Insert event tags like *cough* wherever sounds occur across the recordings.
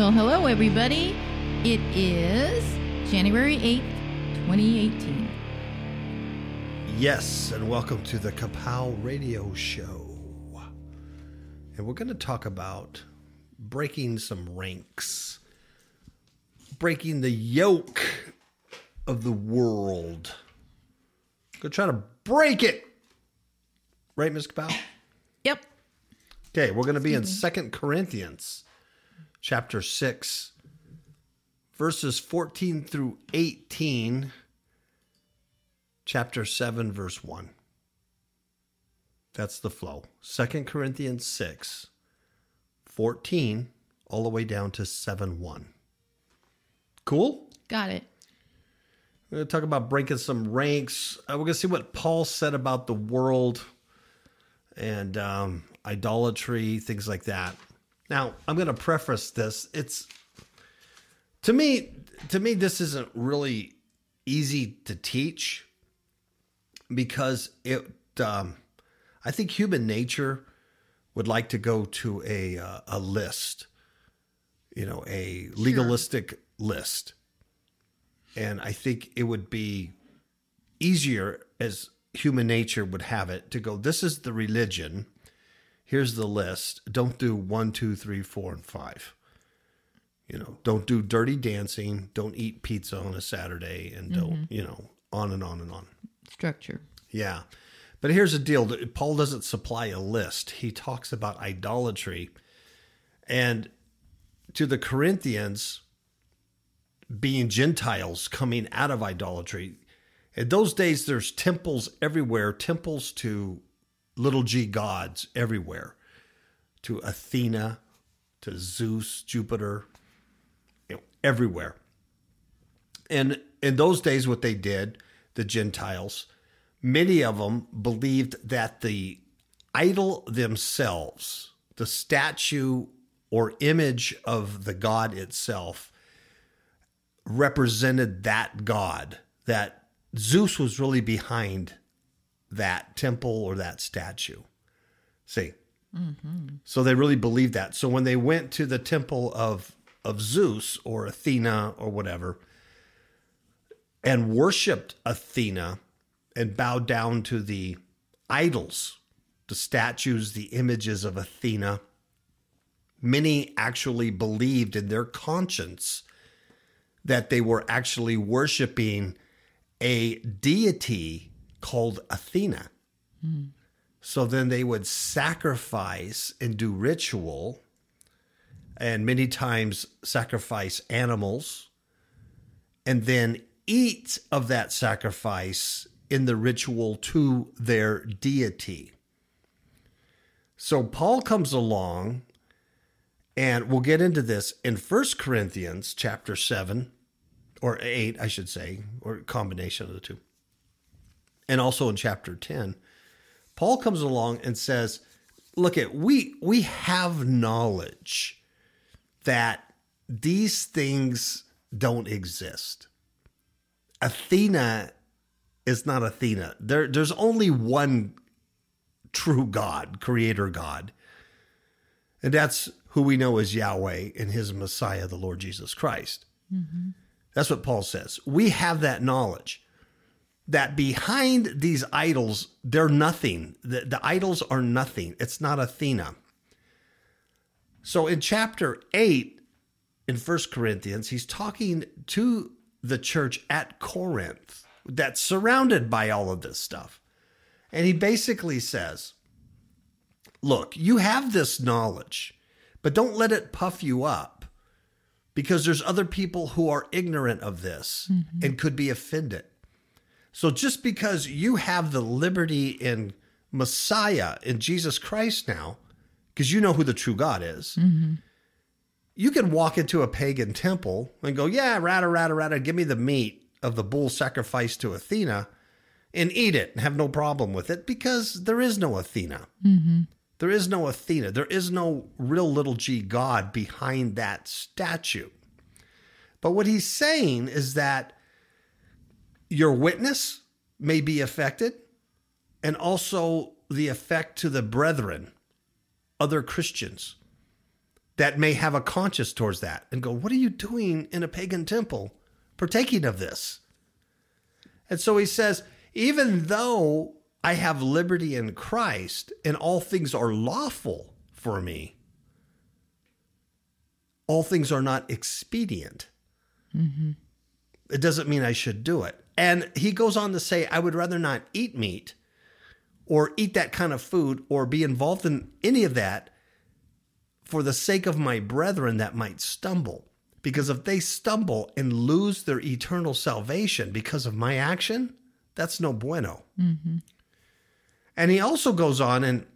Well, hello, everybody. It is January 8th, 2018. Yes, and welcome to the Kapow Radio Show. And we're going to talk about breaking some ranks, breaking the yoke of the world. Go try to break it. Right, Ms. Kapow? Yep. Okay, we're going to be in Second Corinthians chapter 6, verses 14 through 18, chapter 7, verse 1. That's the flow. Second Corinthians 6, 14, all the way down to 7 1. Cool? Got it. We're going to talk about breaking some ranks. Uh, we're going to see what Paul said about the world and um, idolatry, things like that. Now, I'm going to preface this. It's to me, to me, this isn't really easy to teach because it. Um, I think human nature would like to go to a uh, a list, you know, a legalistic list, and I think it would be easier as human nature would have it to go. This is the religion here's the list. Don't do one, two, three, four, and five. You know, don't do dirty dancing. Don't eat pizza on a Saturday, and don't mm-hmm. you know on and on and on. Structure. Yeah, but here's the deal: Paul doesn't supply a list. He talks about idolatry, and to the Corinthians, being Gentiles coming out of idolatry. In those days, there's temples everywhere, temples to little g gods everywhere to Athena, to Zeus, Jupiter, you know, everywhere. And in those days, what they did, the Gentiles, many of them believed that the idol themselves, the statue or image of the god itself, represented that god, that Zeus was really behind that temple or that statue. See? Mm-hmm. So they really believed that. So when they went to the temple of of Zeus or Athena or whatever and worshiped Athena and bowed down to the idols, the statues, the images of Athena, many actually believed in their conscience that they were actually worshiping a deity called Athena. Mm. So then they would sacrifice and do ritual, and many times sacrifice animals, and then eat of that sacrifice in the ritual to their deity. So Paul comes along, and we'll get into this in First Corinthians chapter 7 or 8, I should say, or combination of the two and also in chapter 10, Paul comes along and says, look at we we have knowledge that these things don't exist. Athena is not Athena. There, there's only one true God, creator God. And that's who we know as Yahweh and his Messiah, the Lord Jesus Christ. Mm-hmm. That's what Paul says. We have that knowledge that behind these idols, they're nothing. The, the idols are nothing. It's not Athena. So in chapter 8 in First Corinthians, he's talking to the church at Corinth that's surrounded by all of this stuff. And he basically says, Look, you have this knowledge, but don't let it puff you up because there's other people who are ignorant of this mm-hmm. and could be offended. So just because you have the liberty in Messiah, in Jesus Christ now, because you know who the true God is, mm-hmm. you can walk into a pagan temple and go, yeah, rata, rata, rata, give me the meat of the bull sacrifice to Athena and eat it and have no problem with it because there is no Athena. Mm-hmm. There is no Athena. There is no real little g God behind that statue. But what he's saying is that your witness may be affected, and also the effect to the brethren, other Christians, that may have a conscience towards that and go, What are you doing in a pagan temple, partaking of this? And so he says, Even though I have liberty in Christ and all things are lawful for me, all things are not expedient. Mm-hmm. It doesn't mean I should do it. And he goes on to say, I would rather not eat meat or eat that kind of food or be involved in any of that for the sake of my brethren that might stumble. Because if they stumble and lose their eternal salvation because of my action, that's no bueno. Mm-hmm. And he also goes on, and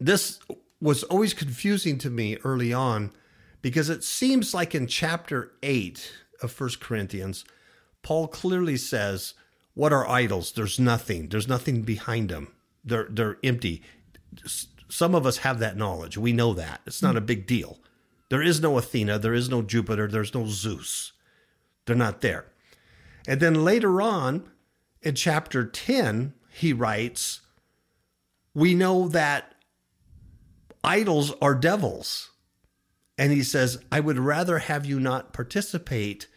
this was always confusing to me early on because it seems like in chapter 8 of First Corinthians, Paul clearly says, What are idols? There's nothing. There's nothing behind them. They're, they're empty. Some of us have that knowledge. We know that. It's not a big deal. There is no Athena. There is no Jupiter. There's no Zeus. They're not there. And then later on in chapter 10, he writes, We know that idols are devils. And he says, I would rather have you not participate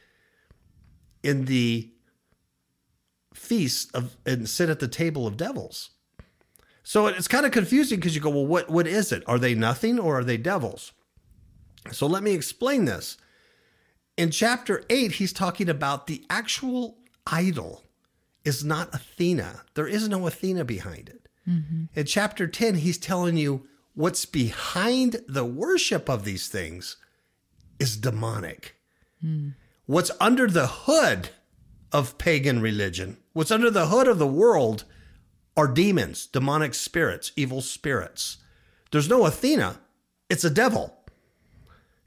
in the feast of and sit at the table of devils. So it's kind of confusing because you go, well, what, what is it? Are they nothing or are they devils? So let me explain this. In chapter 8, he's talking about the actual idol is not Athena. There is no Athena behind it. Mm-hmm. In chapter 10, he's telling you what's behind the worship of these things is demonic. Mm. What's under the hood of pagan religion, what's under the hood of the world are demons, demonic spirits, evil spirits. There's no Athena, it's a devil,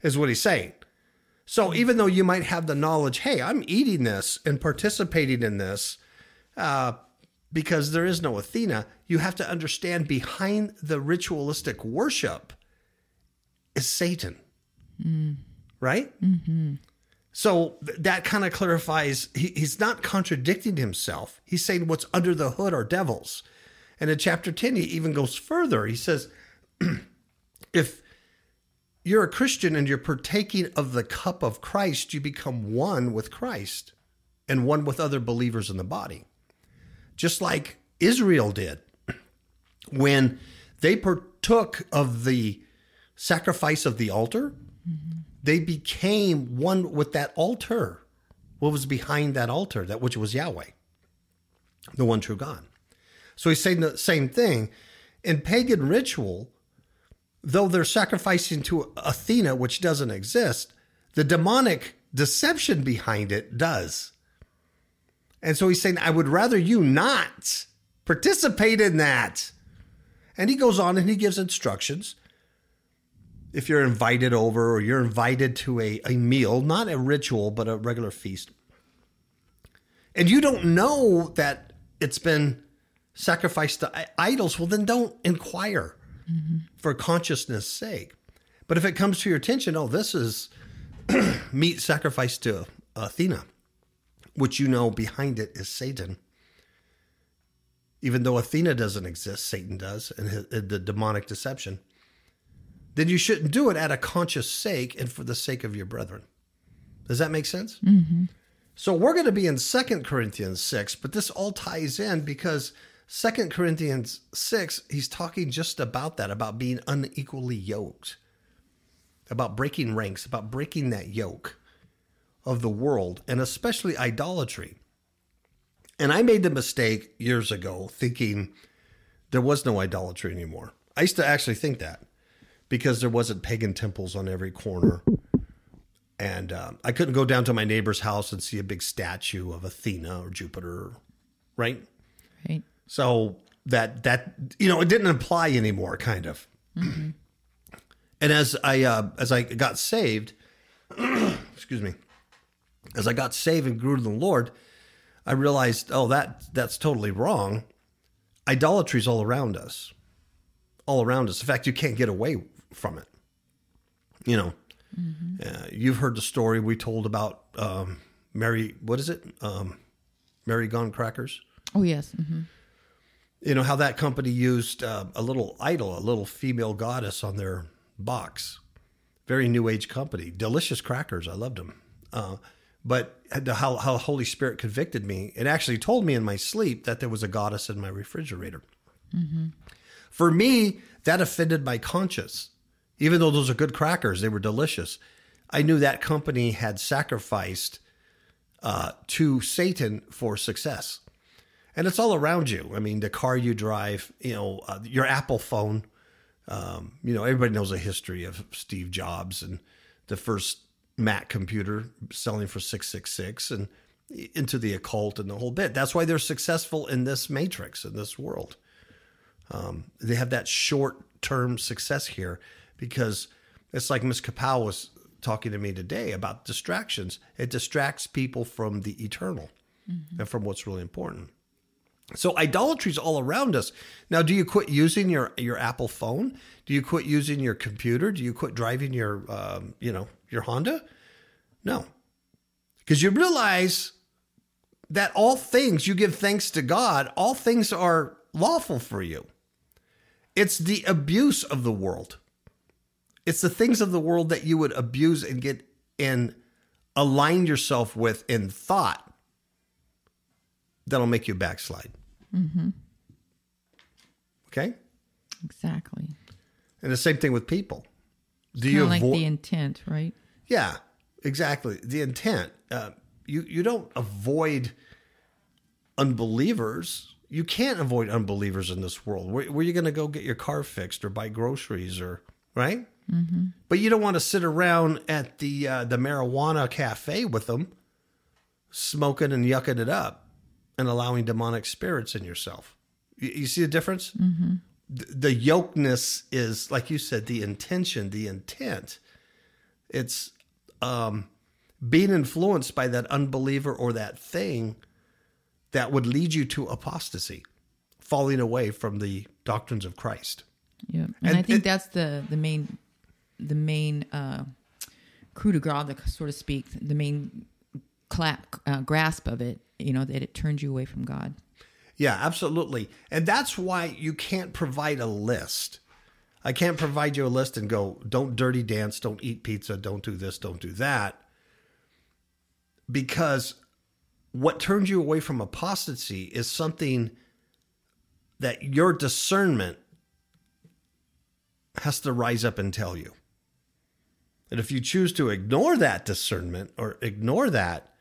is what he's saying. So even though you might have the knowledge, hey, I'm eating this and participating in this uh, because there is no Athena, you have to understand behind the ritualistic worship is Satan. Mm. Right? Mm-hmm. So that kind of clarifies, he, he's not contradicting himself. He's saying what's under the hood are devils. And in chapter 10, he even goes further. He says, *clears throat* if you're a Christian and you're partaking of the cup of Christ, you become one with Christ and one with other believers in the body. Just like Israel did *clears throat* when they partook of the sacrifice of the altar. Mm-hmm they became one with that altar. What was behind that altar, that which was Yahweh, the one true God. So he's saying the same thing. In pagan ritual, though they're sacrificing to Athena, which doesn't exist, the demonic deception behind it does. And so he's saying, I would rather you not participate in that. And he goes on and he gives instructions if you're invited over or you're invited to a, a meal, not a ritual, but a regular feast, and you don't know that it's been sacrificed to idols, well, then don't inquire mm-hmm. for consciousness' sake. But if it comes to your attention, oh, this is *clears throat* meat sacrificed to Athena, which you know behind it is Satan. Even though Athena doesn't exist, Satan does, and the demonic deception then you shouldn't do it at a conscious sake and for the sake of your brethren. Does that make sense? Mm-hmm. So we're going to be in Second Corinthians 6, but this all ties in because Second Corinthians 6, he's talking just about that, about being unequally yoked, about breaking ranks, about breaking that yoke of the world, and especially idolatry. And I made the mistake years ago thinking there was no idolatry anymore. I used to actually think that because there wasn't pagan temples on every corner. And um, I couldn't go down to my neighbor's house and see a big statue of Athena or Jupiter, right? Right. So that that you know it didn't apply anymore, kind of. Mm-hmm. And as I uh, as I got saved, *clears throat* excuse me, as I got saved and grew to the Lord, I realized, oh, that that's totally wrong. Idolatry's all around us, all around us. In fact, you can't get away from it. You know, mm-hmm. uh, you've heard the story we told about um, Mary. What is it? Um, Mary Gone Crackers. Oh yes. Mm-hmm. You know how that company used uh, a little idol, a little female goddess on their box, very new age company. Delicious crackers. I loved them. Uh, but how, how Holy Spirit convicted me, it actually told me in my sleep that there was a goddess in my refrigerator. For me, that offended my conscience. Even though those are good crackers, they were delicious. I knew that company had sacrificed uh, to Satan for success. And it's all around you. I mean, the car you drive, you know, uh, your Apple phone. Um, you know, everybody knows the history of Steve Jobs and the first Mac computer selling for 666 and into the occult and the whole bit. That's why they're successful in this matrix, in this world. Um, they have that short term success here because it's like Miss Kapow was talking to me today about distractions. It distracts people from the eternal and from what's really important. So idolatry is all around us. Now, do you quit using your your Apple phone? Do you quit using your computer? Do you quit driving your um, you know your Honda? No, because you realize that all things you give thanks to God. All things are lawful for you. It's the abuse of the world. It's the things of the world that you would abuse and get and align yourself with in thought that'll make you backslide. Mm-hmm. Okay? Exactly. And the same thing with people. Do you of like avoid? the intent, right? yeah, exactly. The intent. Uh, you you don't avoid unbelievers. You can't avoid unbelievers in this world. Where, where are you going to go get your car fixed or buy groceries or right? Mm-hmm. But you don't want to sit around at the uh, the marijuana cafe with them, smoking and yucking it up, and allowing demonic spirits in yourself. You, you see the difference? Mm-hmm. The, the yokeness is, like you said, the intention, the intent. It's um, being influenced by that unbeliever or that thing that would lead you to apostasy, falling away from the doctrines of Christ. Yeah, and, And I think it- that's the the main the main uh, coup de grace, so to speak, the main clap uh, grasp of it. You know that it turns you away from God. Yeah, absolutely. And that's why you can't provide a list. I can't provide you a list and go, don't dirty dance, don't eat pizza, don't do this, don't do that. Because what turns you away from apostasy is something that your discernment has to rise up and tell you. And if you choose to ignore that discernment or ignore that,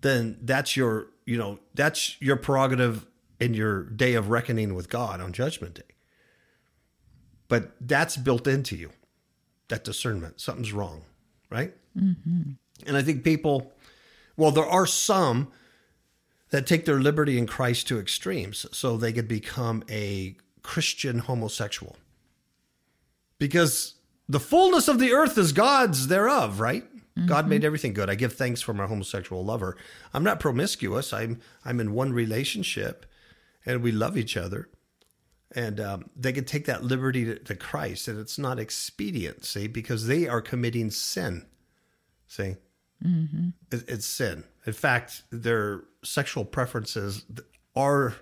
then that's your, you know, that's your prerogative in your day of reckoning with God on judgment day. But that's built into you, that discernment. Something's wrong, right? Mm-hmm. And I think people, well, there are some that take their liberty in Christ to extremes so they could become a Christian homosexual. Because the fullness of the earth is God's thereof, right? God made everything good. I give thanks for my homosexual lover. I'm not promiscuous. I'm I'm in one relationship, and we love each other. And um, they can take that liberty to, to Christ, and it's not expedient, see, because they are committing sin. See, it, it's sin. In fact, their sexual preferences are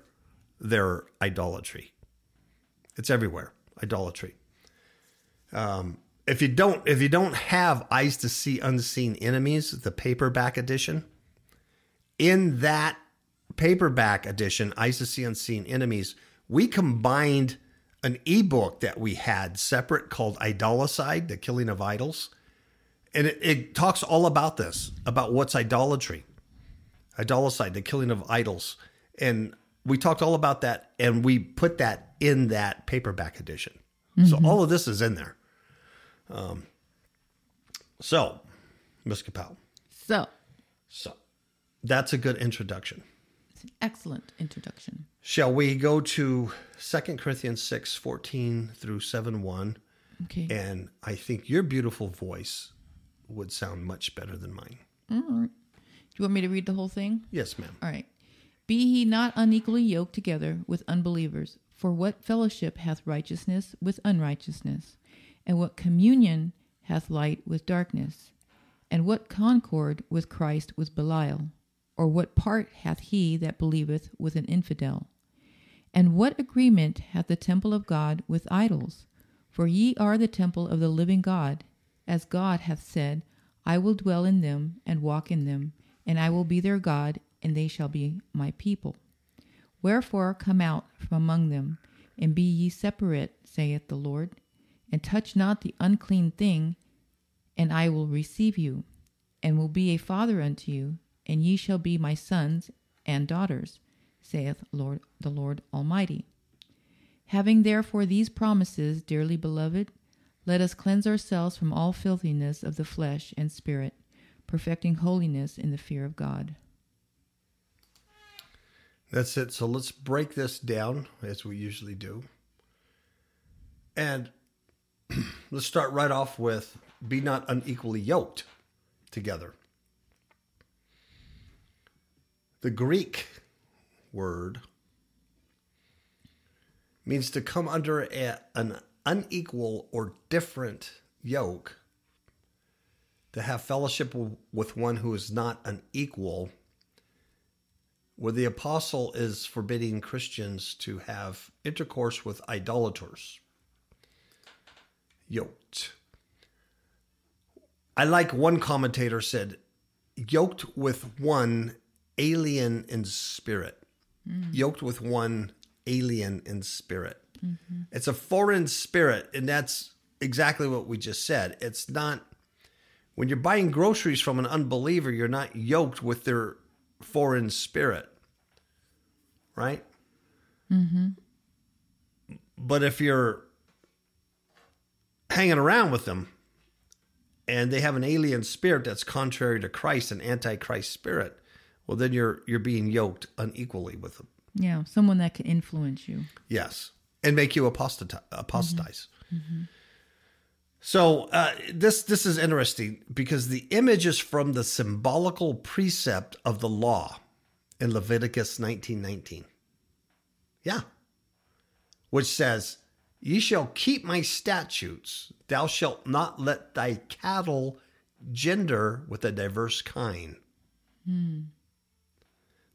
their idolatry. It's everywhere. Idolatry. Um, if you don't, if you don't have eyes to see unseen enemies, the paperback edition, in that paperback edition, eyes to see unseen enemies, we combined an ebook that we had separate called Idolicide, the killing of idols. And it, it talks all about this, about what's idolatry, idolicide, the killing of idols. And we talked all about that and we put that in that paperback edition. So all of this is in there. Um, so, Miss Kapow. So, so that's a good introduction. it's an excellent introduction. Shall we go to 2 Corinthians 6 14 through 7 1? Okay. And I think your beautiful voice would sound much better than mine. All right. Do you want me to read the whole thing? Yes, ma'am. All right. Be ye not unequally yoked together with unbelievers. For what fellowship hath righteousness with unrighteousness? And what communion hath light with darkness? And what concord with Christ with Belial? Or what part hath he that believeth with an infidel? And what agreement hath the temple of God with idols? For ye are the temple of the living God. as God hath said, I will dwell in them and walk in them, and I will be their God, and they shall be my people. Wherefore come out from among them, and be ye separate, saith the Lord, and touch not the unclean thing, and I will receive you, and will be a father unto you, and ye shall be my sons and daughters, saith Lord the Lord Almighty. Having therefore these promises, dearly beloved, let us cleanse ourselves from all filthiness of the flesh and spirit, perfecting holiness in the fear of God. That's it. So let's break this down as we usually do. And let's start right off with be not unequally yoked together. The Greek word means to come under a, an unequal or different yoke, to have fellowship with one who is not an equal, where the apostle is forbidding Christians to have intercourse with idolaters. Yoked. I like one commentator said, yoked with one alien in spirit. Mm. Yoked with one alien in spirit. Mm-hmm. It's a foreign spirit, and that's exactly what we just said. It's not when you're buying groceries from an unbeliever, you're not yoked with their foreign spirit, right? Mm-hmm. But if you're hanging around with them and they have an alien spirit that's contrary to Christ, an antichrist spirit, well, then you're you're being yoked unequally with them. Yeah, someone that can influence you. Yes and make you apostatize. apostatize. Mm-hmm. Mm-hmm. So uh, this this is interesting because the image is from the symbolical precept of the law in Leviticus nineteen nineteen. Yeah, which says, "Ye shall keep my statutes. Thou shalt not let thy cattle gender with a diverse kind."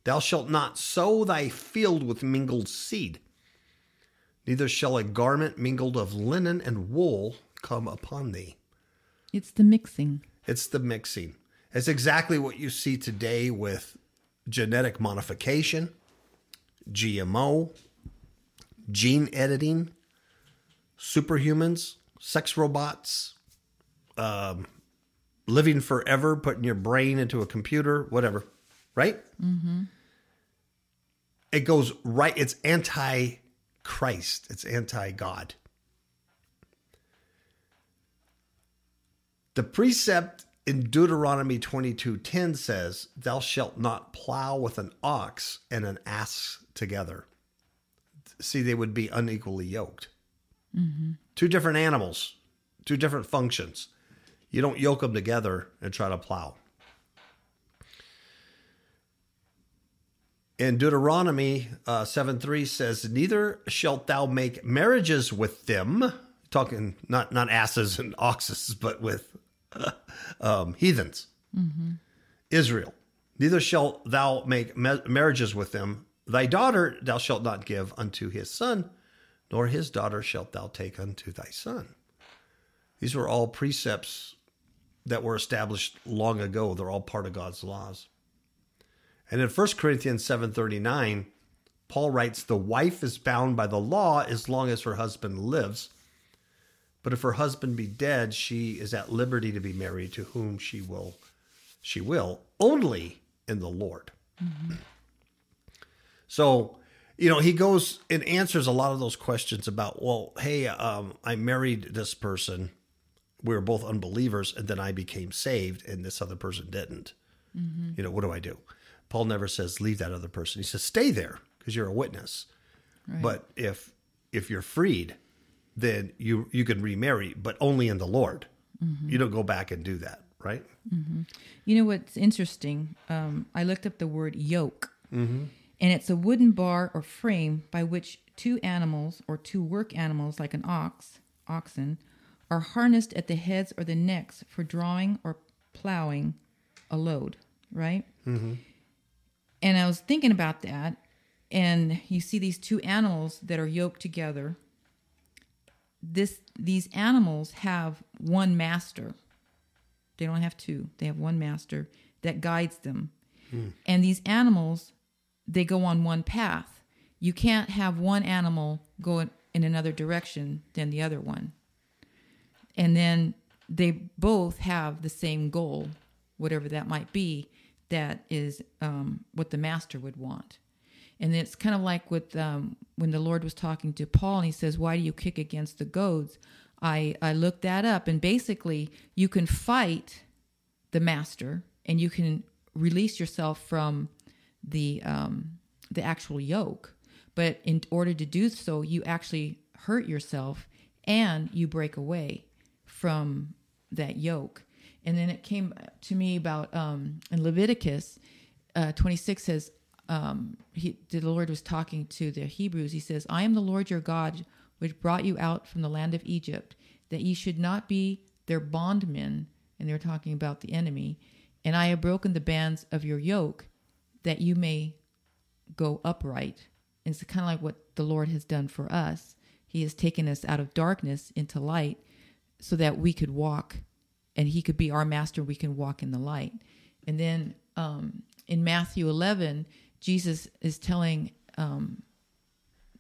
Thou shalt not sow thy field with mingled seed neither shall a garment mingled of linen and wool come upon thee. It's the mixing. It's the mixing. It's exactly what you see today with genetic modification, GMO, gene editing, superhumans, sex robots, um, living forever, putting your brain into a computer, whatever, right? Mm-hmm. It goes right, it's anti Christ, it's anti God. The precept in Deuteronomy 22:10 says, "Thou shalt not plow with an ox and an ass together." See, they would be unequally yoked. Mm-hmm. Two different animals, two different functions. You don't yoke them together and try to plow. in Deuteronomy uh, 7 3 says, Neither shalt thou make marriages with them, talking not, not asses and *laughs* oxes, but with uh, *laughs* um, heathens, mm-hmm. Israel. Neither shalt thou make ma- marriages with them. Thy daughter thou shalt not give unto his son, nor his daughter shalt thou take unto thy son. These were all precepts that were established long ago. They're all part of God's laws. And in 1 Corinthians 7:39, Paul writes, "The wife is bound by the law as long as her husband lives, but if her husband be dead, she is at liberty to be married to whom she will she will, only in the Lord." Mm-hmm. So, you know, he goes and answers a lot of those questions about, well, hey, um, I married this person. We were both unbelievers, and then I became saved, and this other person didn't. Mm-hmm. You know, what do I do? Paul never says leave that other person. He says stay there because you're a witness. Right. But if if you're freed, then you you can remarry, but only in the Lord. Mm-hmm. You don't go back and do that, right? Mm-hmm. You know what's interesting? Um, I looked up the word yoke, mm-hmm. And it's a wooden bar or frame by which two animals or two work animals, like an ox, oxen, are harnessed at the heads or the necks for drawing or plowing a load. Right. Mm-hmm. And I was thinking about that, and you see these two animals that are yoked together. This these animals have one master, They don't have two. They have one master that guides them. And these animals, they go on one path. You can't have one animal go in- another direction than the other one. And then they both have the same goal, whatever that might be, that is um, what the master would want. And it's kind of like with um, when the Lord was talking to Paul and he says, Why do you kick against the goads? I, I looked that up, and basically, you can fight the master and you can release yourself from the um, the actual yoke. But in order to do so, you actually hurt yourself and you break away from that yoke. And then it came to me about um, in Leviticus uh, 26 says, um, he, the Lord was talking to the Hebrews. He says, I am the Lord your God, which brought you out from the land of Egypt, that ye should not be their bondmen. And they're talking about the enemy. And I have broken the bands of your yoke, that you may go upright. It's kind of like what the Lord has done for us. He has taken us out of darkness into light so that we could walk and he could be our master. We can walk in the light. And then um, in Matthew 11, Jesus is telling um,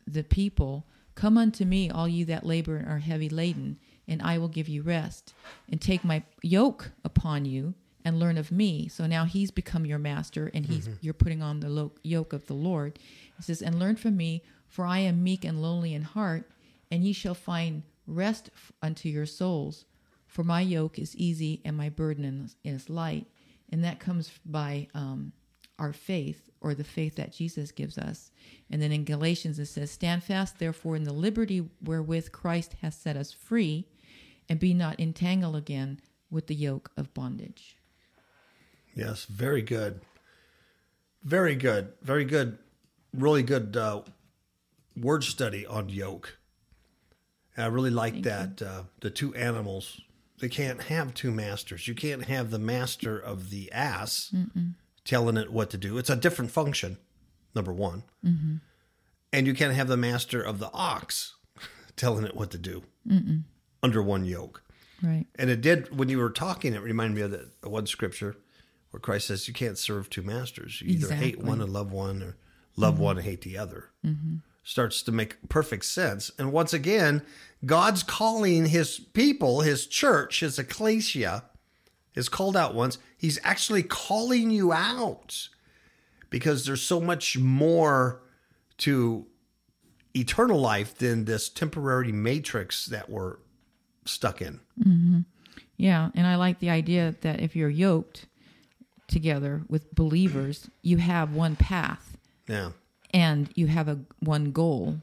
the people, Come unto me, all you that labor and are heavy laden, and I will give you rest. And take my yoke upon you and learn of me. So now he's become your master, and he's you're putting on the lo- yoke of the Lord. He says, And learn from me, for I am meek and lowly in heart, and ye shall find rest f- unto your souls. For my yoke is easy and my burden is, is light. And that comes by um, our faith or the faith that Jesus gives us. And then in Galatians it says, Stand fast, therefore, in the liberty wherewith Christ hath set us free, and be not entangled again with the yoke of bondage. Yes, very good. Very good. Very good. Really good uh, word study on yoke. And I really like that. Uh, the two animals, they can't have two masters. You can't have the master of the ass telling it what to do. It's a different function, number one. And you can't have the master of the ox *laughs* telling it what to do under one yoke. Right. And it did when you were talking. It reminded me of that one scripture where Christ says you can't serve two masters. You either hate one and love one, or love one and hate the other. Mm-hmm. Starts to make perfect sense. And once again, God's calling His people, His church, His ecclesia, His called out ones. He's actually calling you out because there's so much more to eternal life than this temporary matrix that we're stuck in. Mm-hmm. Yeah, and I like the idea that if you're yoked together with believers, you have one path Yeah. and you have a one goal,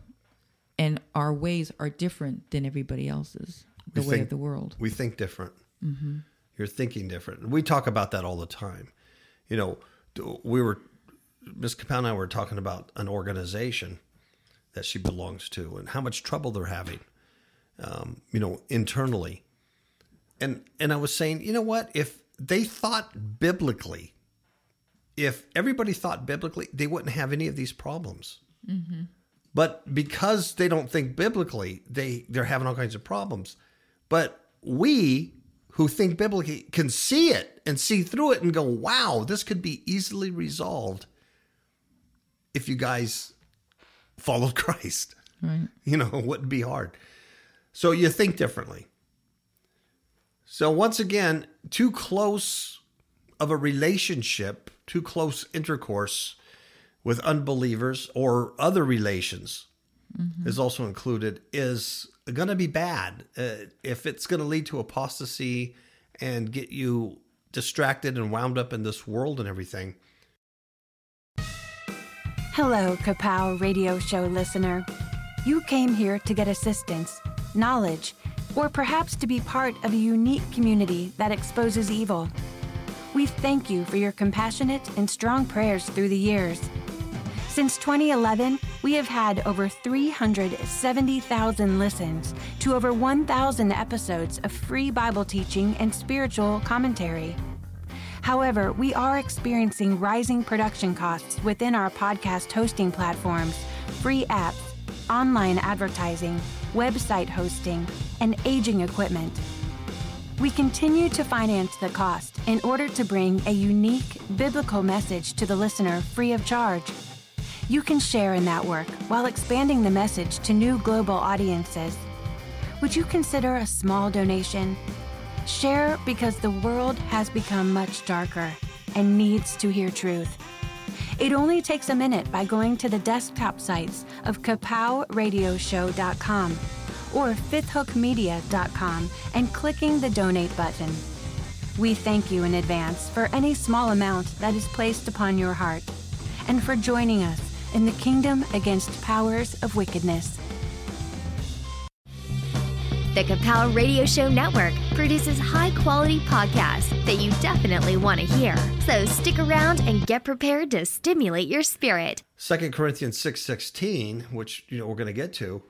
and our ways are different than everybody else's. The We way think- of the world. We think different. You're thinking different. We talk about that all the time. You know, we were, Miss Kapow and I were talking about an organization that she belongs to and how much trouble they're having, um, you know, internally. And and I was saying, you know what? If they thought biblically, if everybody thought biblically, they wouldn't have any of these problems. Mm-hmm. But because they don't think biblically, they they're having all kinds of problems. But we who think biblically can see it and see through it and go, "Wow, this could be easily resolved if you guys followed *laughs* Christ." Right. You know, it wouldn't be hard. So you think differently. So once again, too close of a relationship, too close intercourse with unbelievers or other relations is also included is going to be bad uh, if it's going to lead to apostasy and get you distracted and wound up in this world and everything. Hello, Kapow radio show listener. You came here to get assistance, knowledge, or perhaps to be part of a unique community that exposes evil. We thank you for your compassionate and strong prayers through the years. Since 2011, we have had over 370,000 listens to over 1,000 episodes of free Bible teaching and spiritual commentary. However, we are experiencing rising production costs within our podcast hosting platforms, free apps, online advertising, website hosting, and aging equipment. We continue to finance the cost in order to bring a unique biblical message to the listener free of charge. You can share in that work while expanding the message to new global audiences. Would you consider a small donation? Share because the world has become much darker and needs to hear truth. It only takes a minute by going to the desktop sites of kapowradioshow.com or fifthhookmedia.com and clicking the donate button. We thank you in advance for any small amount that is placed upon your heart and for joining us in the kingdom against powers of wickedness. The Kapow Radio Show Network produces high quality podcasts that you definitely want to hear. So stick around and get prepared to stimulate your spirit. 2 Corinthians 6:16, which you know we're going to get to.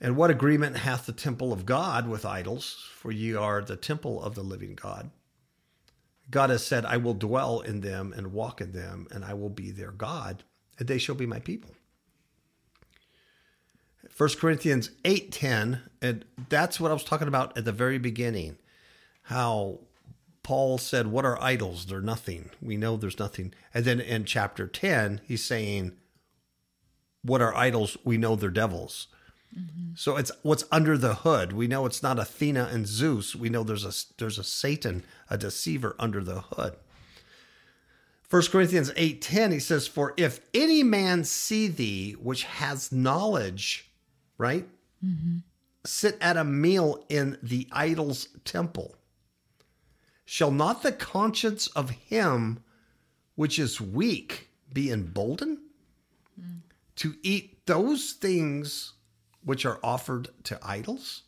And what agreement hath the temple of God with idols? For ye are the temple of the living God. God has said, I will dwell in them and walk in them, and I will be their God, and they shall be my people. 1 Corinthians 8:10, and that's what I was talking about at the very beginning. How Paul said, What are idols? They're nothing. We know there's nothing. And then in chapter 10, he's saying, What are idols? We know they're devils. Mm-hmm. So it's what's under the hood. We know it's not Athena and Zeus. We know there's a there's a Satan, a deceiver under the hood. 1 Corinthians 8:10 he says for if any man see thee which has knowledge, right? Mm-hmm. Sit at a meal in the idol's temple. Shall not the conscience of him which is weak be emboldened mm. to eat those things which are offered to idols?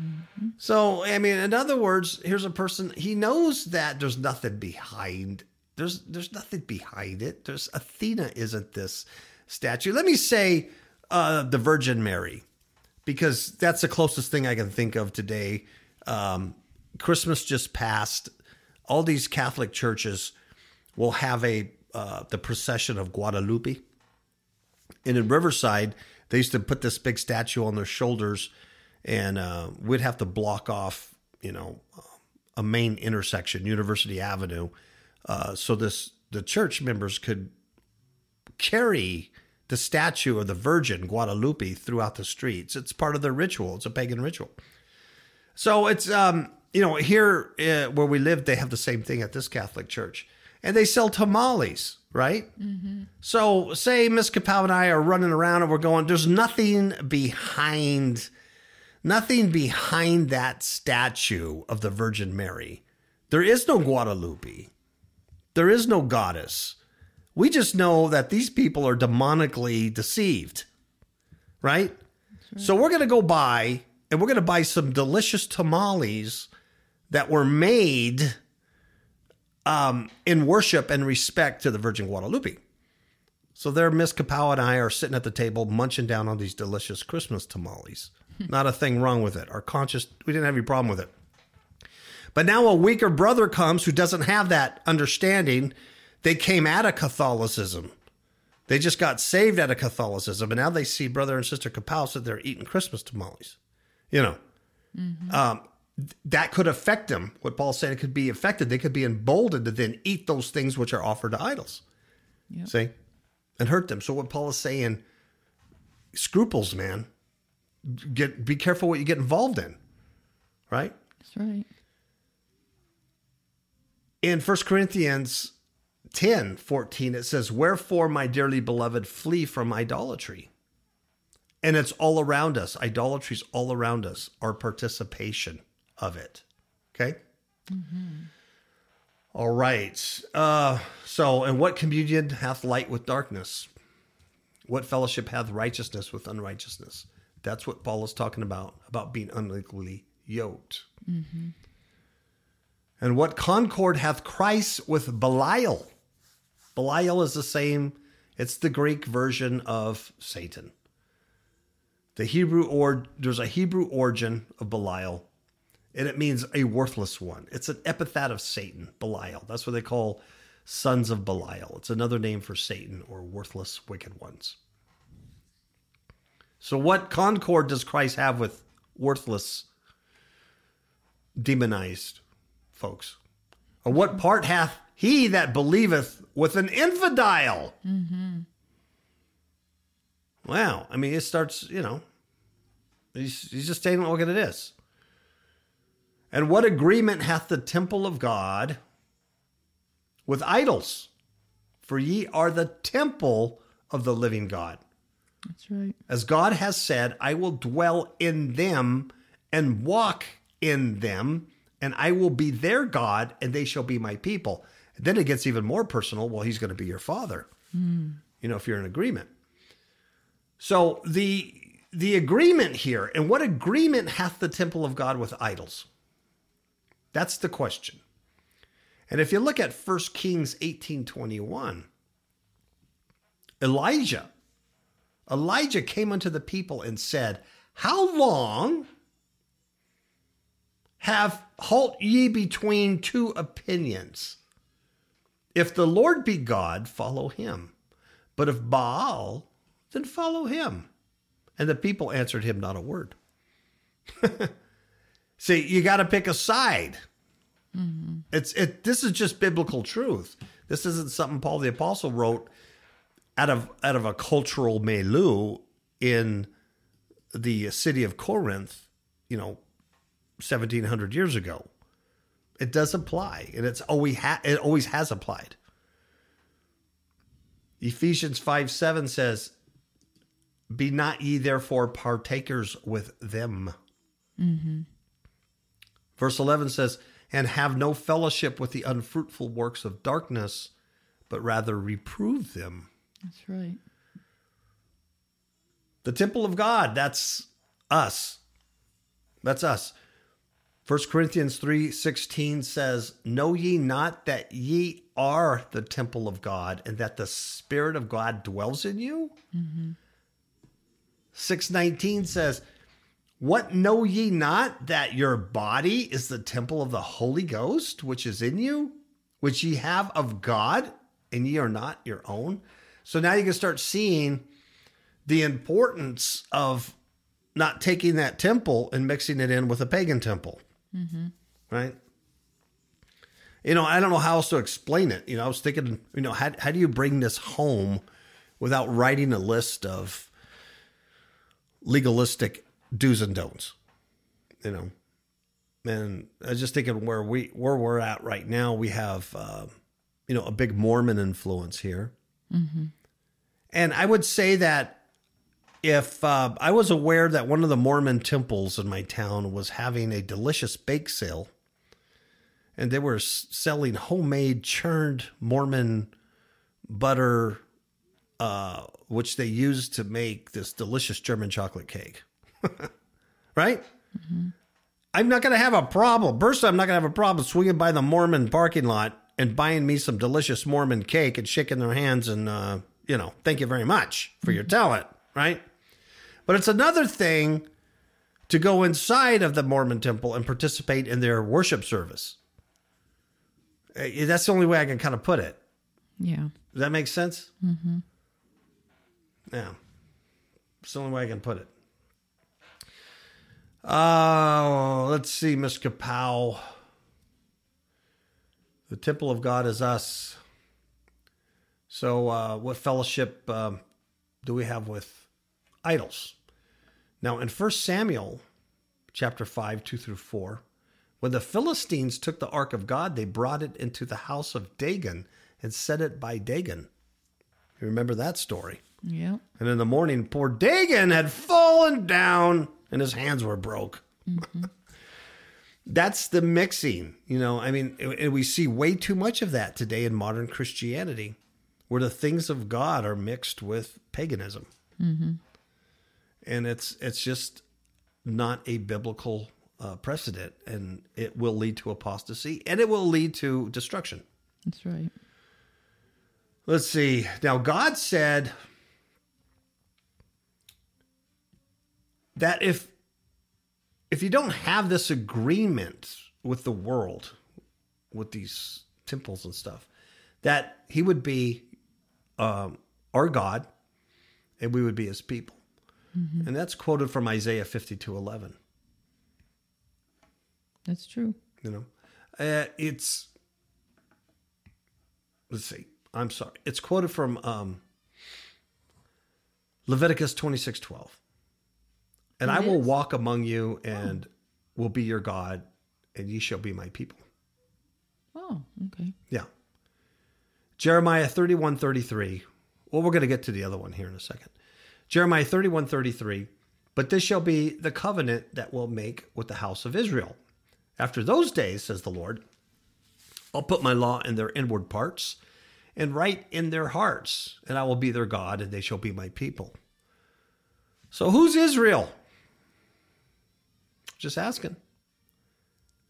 Mm-hmm. So, I mean, in other words, here's a person, he knows that there's nothing behind there's there's nothing behind it. There's Athena isn't this statue. Let me say uh, the Virgin Mary, because that's the closest thing I can think of today. Um, Christmas just passed. All these Catholic churches will have a uh, the procession of Guadalupe, and in Riverside they used to put this big statue on their shoulders, and uh, we'd have to block off, you know, a main intersection, University Avenue, uh, so this the church members could carry the statue of the Virgin Guadalupe throughout the streets. It's part of their ritual. It's a pagan ritual. So it's um, you know here uh, where we live, they have the same thing at this Catholic church, and they sell tamales, right? So say Miss Kapow and I are running around and we're going. There's nothing behind, nothing behind that statue of the Virgin Mary. There is no Guadalupe. There is no goddess. We just know that these people are demonically deceived, right? So we're going to go buy and we're going to buy some delicious tamales that were made um, in worship and respect to the Virgin Guadalupe. So there, Miss Kapow and I are sitting at the table munching down on these delicious Christmas tamales. *laughs* Not a thing wrong with it. Our conscious, we didn't have any problem with it. But now a weaker brother comes who doesn't have that understanding. They came out of Catholicism. They just got saved out of Catholicism, and now they see brother and sister Kapow sit there eating Christmas tamales. You know, um, th- that could affect them. What Paul said, it could be affected. They could be emboldened to then eat those things which are offered to idols. Yep. See, and hurt them. So what Paul is saying, scruples, man. Get be careful what you get involved in. Right. That's right. in 1 Corinthians 10 14, it says, Wherefore, my dearly beloved, flee from idolatry. And it's all around us. Idolatry's all around us, our participation of it. Okay? All right. Uh, so, and what communion hath light with darkness? What fellowship hath righteousness with unrighteousness? That's what Paul is talking about, about being unequally yoked. And what concord hath Christ with Belial? Belial is the same, it's the Greek version of Satan. The Hebrew or there's a Hebrew origin of Belial, and it means a worthless one. It's an epithet of Satan, Belial. That's what they call sons of Belial. It's another name for Satan or worthless wicked ones. So what concord does Christ have with worthless demonized folks. Or what part hath he that believeth with an infidel? Mm-hmm. Wow. I mean, it starts, you know, he's, he's just saying, look at it is. And what agreement hath the temple of God with idols? For ye are the temple of the living God. That's right. As God has said, I will dwell in them and walk in them, and I will be their God, and they shall be my people. And then it gets even more personal. Well, he's going to be your father. Mm. You know, if you're in agreement. So the the agreement here, and what agreement hath the temple of God with idols? That's the question. And if you look at 1 Kings 18:21, Elijah Elijah came unto the people and said, How long have halt ye between two opinions? If the Lord be God, follow him. But if Baal, then follow him. And the people answered him not a word. *laughs* See, you got to pick a side. Mm-hmm. It's it. This is just biblical truth. This isn't something Paul the apostle wrote out of out of a cultural milieu in the city of Corinth, you know, seventeen hundred years ago. It does apply, and it's always ha- it always has applied. Ephesians five seven says, "Be not ye therefore partakers with them." Mm-hmm. Verse eleven says, "And have no fellowship with the unfruitful works of darkness, but rather reprove them." That's right. The temple of God, that's us. That's us. 1 Corinthians 3:16 says, "Know ye not that ye are the temple of God and that the spirit of God dwells in you?" Mm-hmm. 6:19 says, "What know ye not that your body is the temple of the Holy Ghost which is in you, which ye have of God, and ye are not your own?" So now you can start seeing the importance of not taking that temple and mixing it in with a pagan temple. Mm-hmm. Right? You know, I don't know how else to explain it. You know, I was thinking, you know, how, how do you bring this home without writing a list of legalistic do's and don'ts? You know, and I was just thinking where we where we're at right now. We have, uh, you know, a big Mormon influence here. Mm-hmm. And I would say that if uh, I was aware that one of the Mormon temples in my town was having a delicious bake sale, and they were selling homemade churned Mormon butter, uh, which they used to make this delicious German chocolate cake, *laughs* right? Mm-hmm. I'm not going to have a problem. First, I'm not going to have a problem swinging by the Mormon parking lot and buying me some delicious Mormon cake and shaking their hands and, uh, you know, thank you very much for your talent, right? But it's another thing to go inside of the Mormon temple and participate in their worship service. Eh, that's the only way I can kind of put it. Yeah. Does that make sense? Mm-hmm. Yeah. It's the only way I can put it. Uh, let's see, Miss Kapow. The temple of God is us. So, uh, what fellowship um, do we have with idols? Now, in 1 Samuel chapter 5, 2 through 4, when the Philistines took the ark of God, they brought it into the house of Dagon and set it by Dagon. You remember that story? Yeah. And in the morning, poor Dagon had fallen down and his hands were broke. Mm-hmm. *laughs* That's the mixing, you know. I mean, and we see way too much of that today in modern Christianity, where the things of God are mixed with paganism, mm-hmm. And it's it's just not a biblical uh, precedent, and it will lead to apostasy, and it will lead to destruction. That's right. Let's see. Now, God said that if if you don't have this agreement with the world, with these temples and stuff, that he would be um, our God and we would be his people. Mm-hmm. And that's quoted from Isaiah 52 11. That's true. You know, uh, it's let's see. I'm sorry. It's quoted from um, Leviticus 26, 12. And It I will walk among you and will be your God, and ye shall be my people. Oh, okay. Yeah. Jeremiah 31, 33. Well, we're going to get to the other one here in a second. Jeremiah 31, 33. But this shall be the covenant that will make with the house of Israel. After those days, says the Lord, I'll put my law in their inward parts and write in their hearts, and I will be their God, and they shall be my people. So who's Israel? Just asking.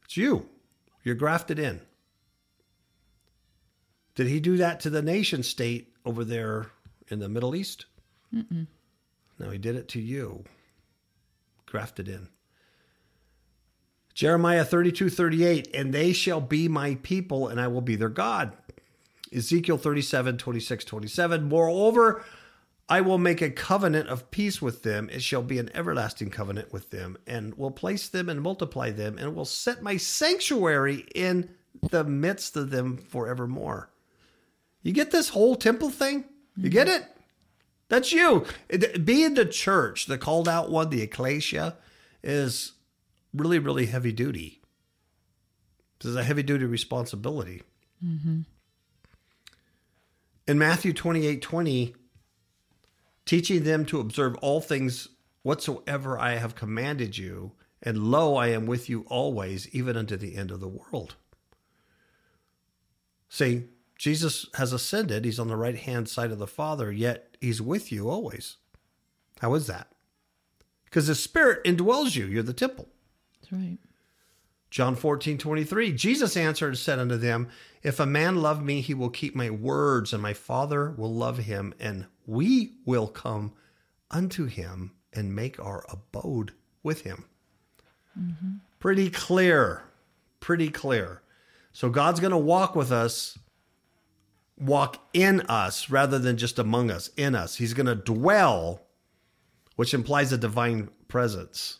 It's you. You're grafted in. Did he do that to the nation state over there in the Middle East? Mm-mm. No, he did it to you. Grafted in. Jeremiah 32, 38, and they shall be my people, and I will be their God. Ezekiel 37, 26, 27. Moreover, I will make a covenant of peace with them. It shall be an everlasting covenant with them, and will place them and multiply them, and will set my sanctuary in the midst of them forevermore. You get this whole temple thing? You get mm-hmm. it? That's you. Being the church, the called out one, the ecclesia, is really, really heavy duty. This is a heavy duty responsibility. Mm-hmm. In Matthew 28 20, teaching them to observe all things whatsoever I have commanded you, and lo, I am with you always, even unto the end of the world. See, Jesus has ascended. He's on the right hand side of the Father, yet he's with you always. How is that? Because the Spirit indwells you. You're the temple. That's right. John 14, 23. Jesus answered and said unto them, If a man love me, he will keep my words, and my Father will love him, and we will come unto him and make our abode with him. Mm-hmm. Pretty clear. Pretty clear. So God's going to walk with us, walk in us rather than just among us, in us. He's going to dwell, which implies a divine presence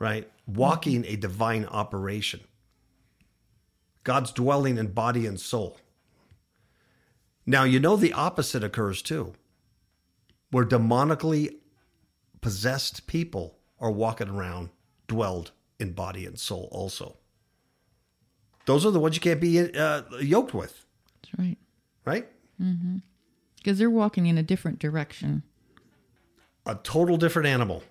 right? Walking a divine operation. God's dwelling in body and soul. Now, you know the opposite occurs too, where demonically possessed people are walking around, dwelled in body and soul also. Those are the ones you can't be uh, yoked with, That's right. Right? Because they're walking in a different direction. a total different animal.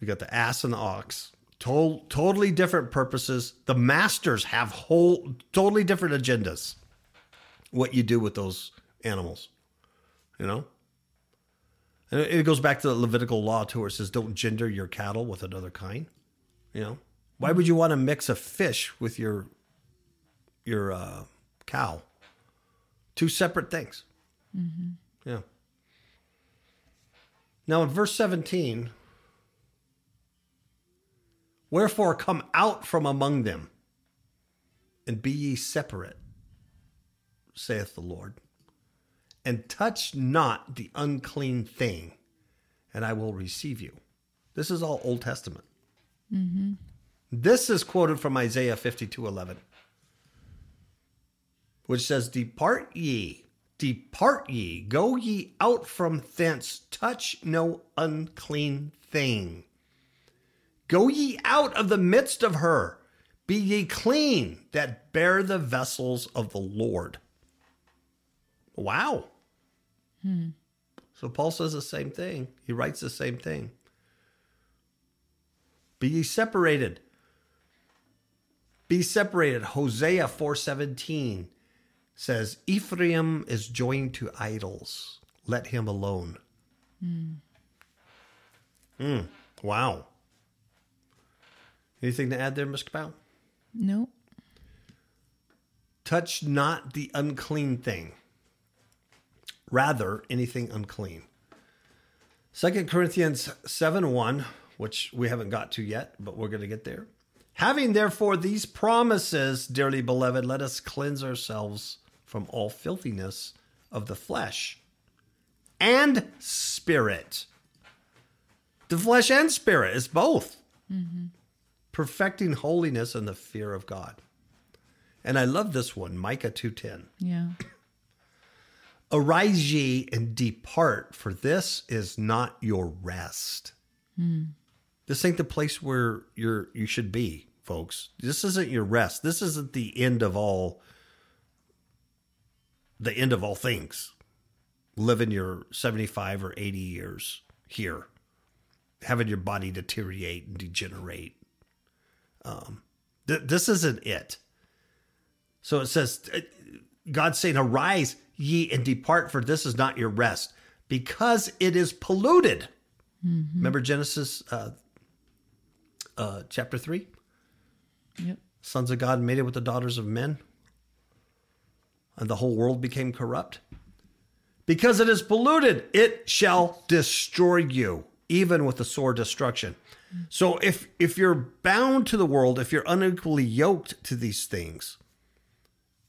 You got the ass and the ox. To- totally different purposes. The masters have whole totally different agendas. What you do with those animals, you know. And it it goes back to the Levitical law too, where it says, "Don't gender your cattle with another kind." You know, why would you want to mix a fish with your your uh, cow? Two separate things. Yeah. Now, in verse 17, wherefore come out from among them and be ye separate, saith the Lord, and touch not the unclean thing, and I will receive you. This is all Old Testament. Mm-hmm. This is quoted from Isaiah 52 11, which says, Depart ye, depart ye, go ye out from thence, touch no unclean thing. Go ye out of the midst of her, be ye clean that bear the vessels of the Lord. Wow. Hmm. So Paul says the same thing. He writes the same thing. Be ye separated. Be separated. Hosea 4:17 says, Ephraim is joined to idols. Let him alone. Hmm. Wow. Anything to add there, Mr. Powell? No. Touch not the unclean thing, rather anything unclean. 2 Corinthians 7 1, which we haven't got to yet, but we're going to get there. Having therefore these promises, dearly beloved, let us cleanse ourselves from all filthiness of the flesh and spirit. The flesh and spirit is both mm-hmm. perfecting holiness and the fear of God. And I love this one, Micah 2:10. Yeah. *clears throat* Arise ye and depart, for this is not your rest. Hmm. This ain't the place where you're you should be, folks. This isn't your rest. This isn't the end of all the end of all things. Living your 75 or 80 years here. Having your body deteriorate and degenerate. Um, th- this isn't it. So it says, uh, God saying, Arise ye and depart, for this is not your rest, because it is polluted. Remember Genesis uh, uh, chapter 3? Yep. Sons of God made it with the daughters of men, and the whole world became corrupt. Because it is polluted, it shall destroy you, even with the sore destruction. So if if you're bound to the world, if you're unequally yoked to these things,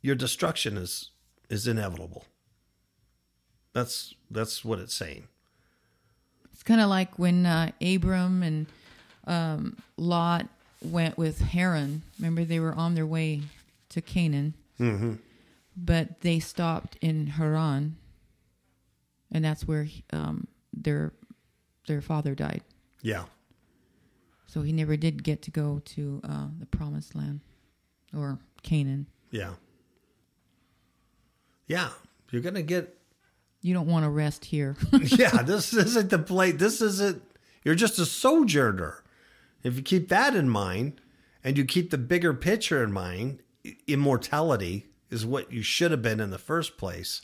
your destruction is is inevitable. That's that's what it's saying. It's kind of like when uh, Abram and um, Lot went with Haran. Remember, they were on their way to Canaan, Mm-hmm. But they stopped in Haran, and that's where um, their their father died. Yeah. So he never did get to go to uh, the promised land or Canaan. Yeah. Yeah. You're gonna get You don't want to rest here. *laughs* *laughs* yeah, this isn't the place. This isn't. You're just a sojourner. If you keep that in mind, and you keep the bigger picture in mind, immortality is what you should have been in the first place.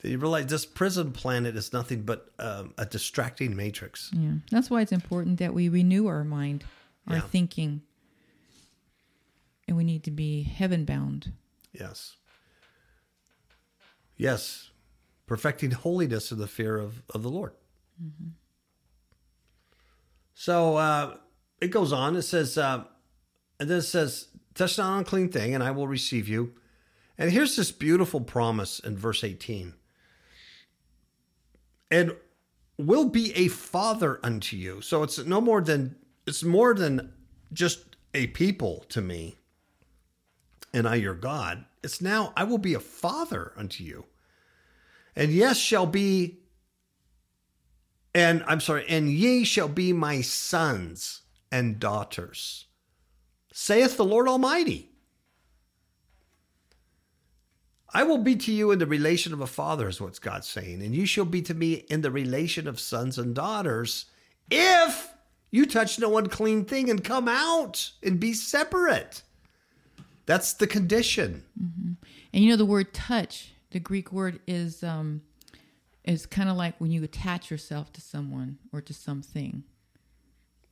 Then you realize this prison planet is nothing but um, a distracting matrix. yeah, that's why it's important that we renew our mind, our Yeah. thinking, and we need to be heaven bound. Yes. Yes. Perfecting holiness in the fear of, of the Lord. So uh, it goes on. It says, uh, and then it says, touch not on unclean thing, and I will receive you. And here's this beautiful promise in verse 18. And will be a father unto you. So it's no more than, it's more than just a people to me and I your God. It's now I will be a father unto you. And yes shall be and I'm sorry, and ye shall be my sons and daughters, saith the Lord Almighty. I will be to you in the relation of a father, is what's God saying, and you shall be to me in the relation of sons and daughters, if you touch no unclean thing and come out and be separate. That's the condition. And you know the word touch, the Greek word is um is kind of like when you attach yourself to someone or to something.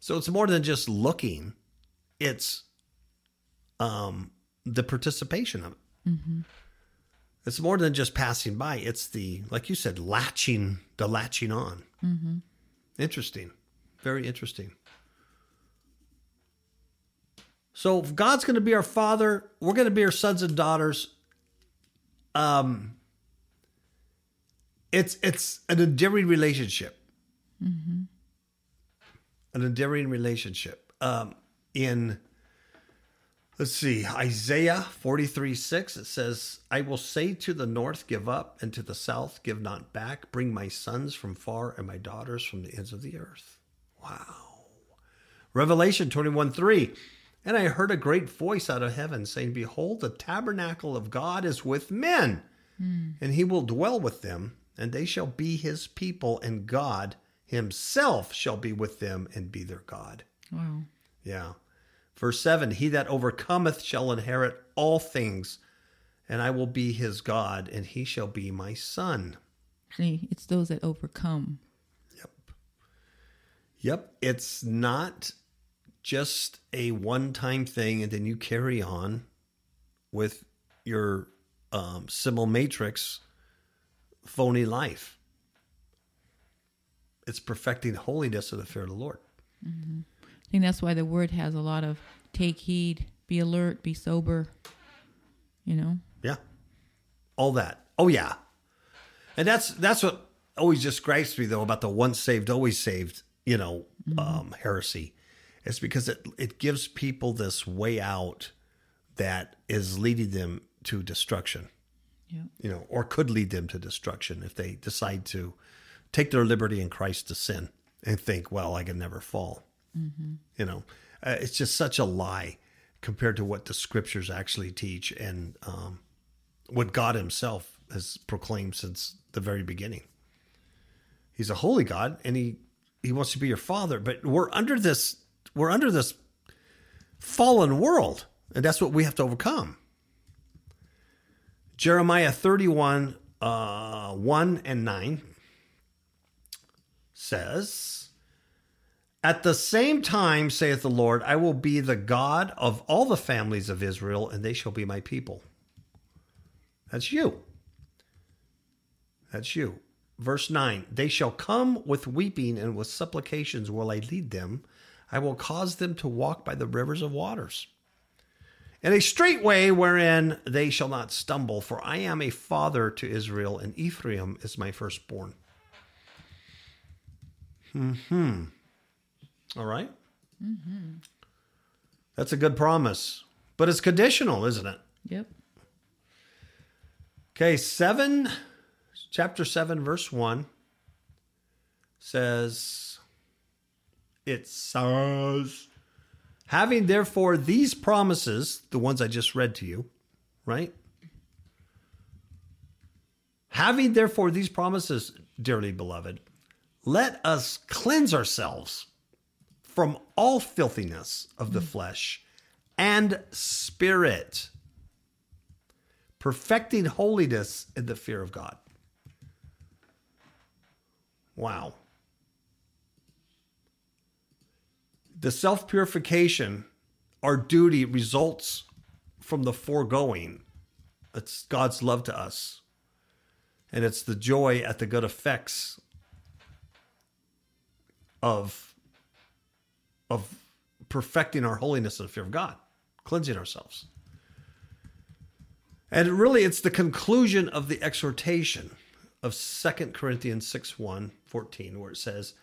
So it's more than just looking; it's um, the participation of it. It's more than just passing by. It's the, like you said, latching, the latching on. Interesting, very interesting. So if God's going to be our Father, we're going to be our sons and daughters. Um, it's it's an endearing relationship mm-hmm. an endearing relationship. Um, in, let's see, Isaiah 43 6, it says, I will say to the north, give up, and to the south, give not back. Bring my sons from far and my daughters from the ends of the earth. Wow. Revelation 21 3. And I heard a great voice out of heaven saying, Behold, the tabernacle of God is with men, hmm. and he will dwell with them, and they shall be his people, and God himself shall be with them and be their God. Wow. Yeah. Verse 7 He that overcometh shall inherit all things, and I will be his God, and he shall be my son. See, it's those that overcome. Yep. Yep. It's not just a one time thing, and then you carry on with your um, simul matrix phony life. It's perfecting holiness of the fear of the Lord. I think that's why the word has a lot of take heed, be alert, be sober. You know? Yeah. All that. Oh yeah. And that's that's what always just gripes me though about the once saved, always saved, you know, um, heresy. It's because it, it gives people this way out that is leading them to destruction, Yeah. you know, or could lead them to destruction if they decide to take their liberty in Christ to sin and think, well, I can never fall. You know, uh, it's just such a lie compared to what the scriptures actually teach and um, what God Himself has proclaimed since the very beginning. He's a holy God, and he he wants to be your father. But we're under this we're under this fallen world, and that's what we have to overcome. Jeremiah thirty one uh, one and nine says. At the same time, saith the Lord, I will be the God of all the families of Israel, and they shall be my people. That's you. That's you. Verse 9 They shall come with weeping and with supplications will I lead them. I will cause them to walk by the rivers of waters. In a straight way wherein they shall not stumble, for I am a father to Israel, and Ephraim is my firstborn. Hmm. All right? Mm-hmm. That's a good promise. But it's conditional, isn't it? Yep. Okay, 7, chapter 7, verse 1 says, It says, having therefore these promises, the ones I just read to you, right? Having therefore these promises, dearly beloved, let us cleanse ourselves from all filthiness of the mm. flesh and spirit, perfecting holiness in the fear of God. Wow. The self purification, our duty results from the foregoing. It's God's love to us. And it's the joy at the good effects of of perfecting our holiness in the fear of God, cleansing ourselves. And really, it's the conclusion of the exhortation of 2 Corinthians 6 1 14, where it says,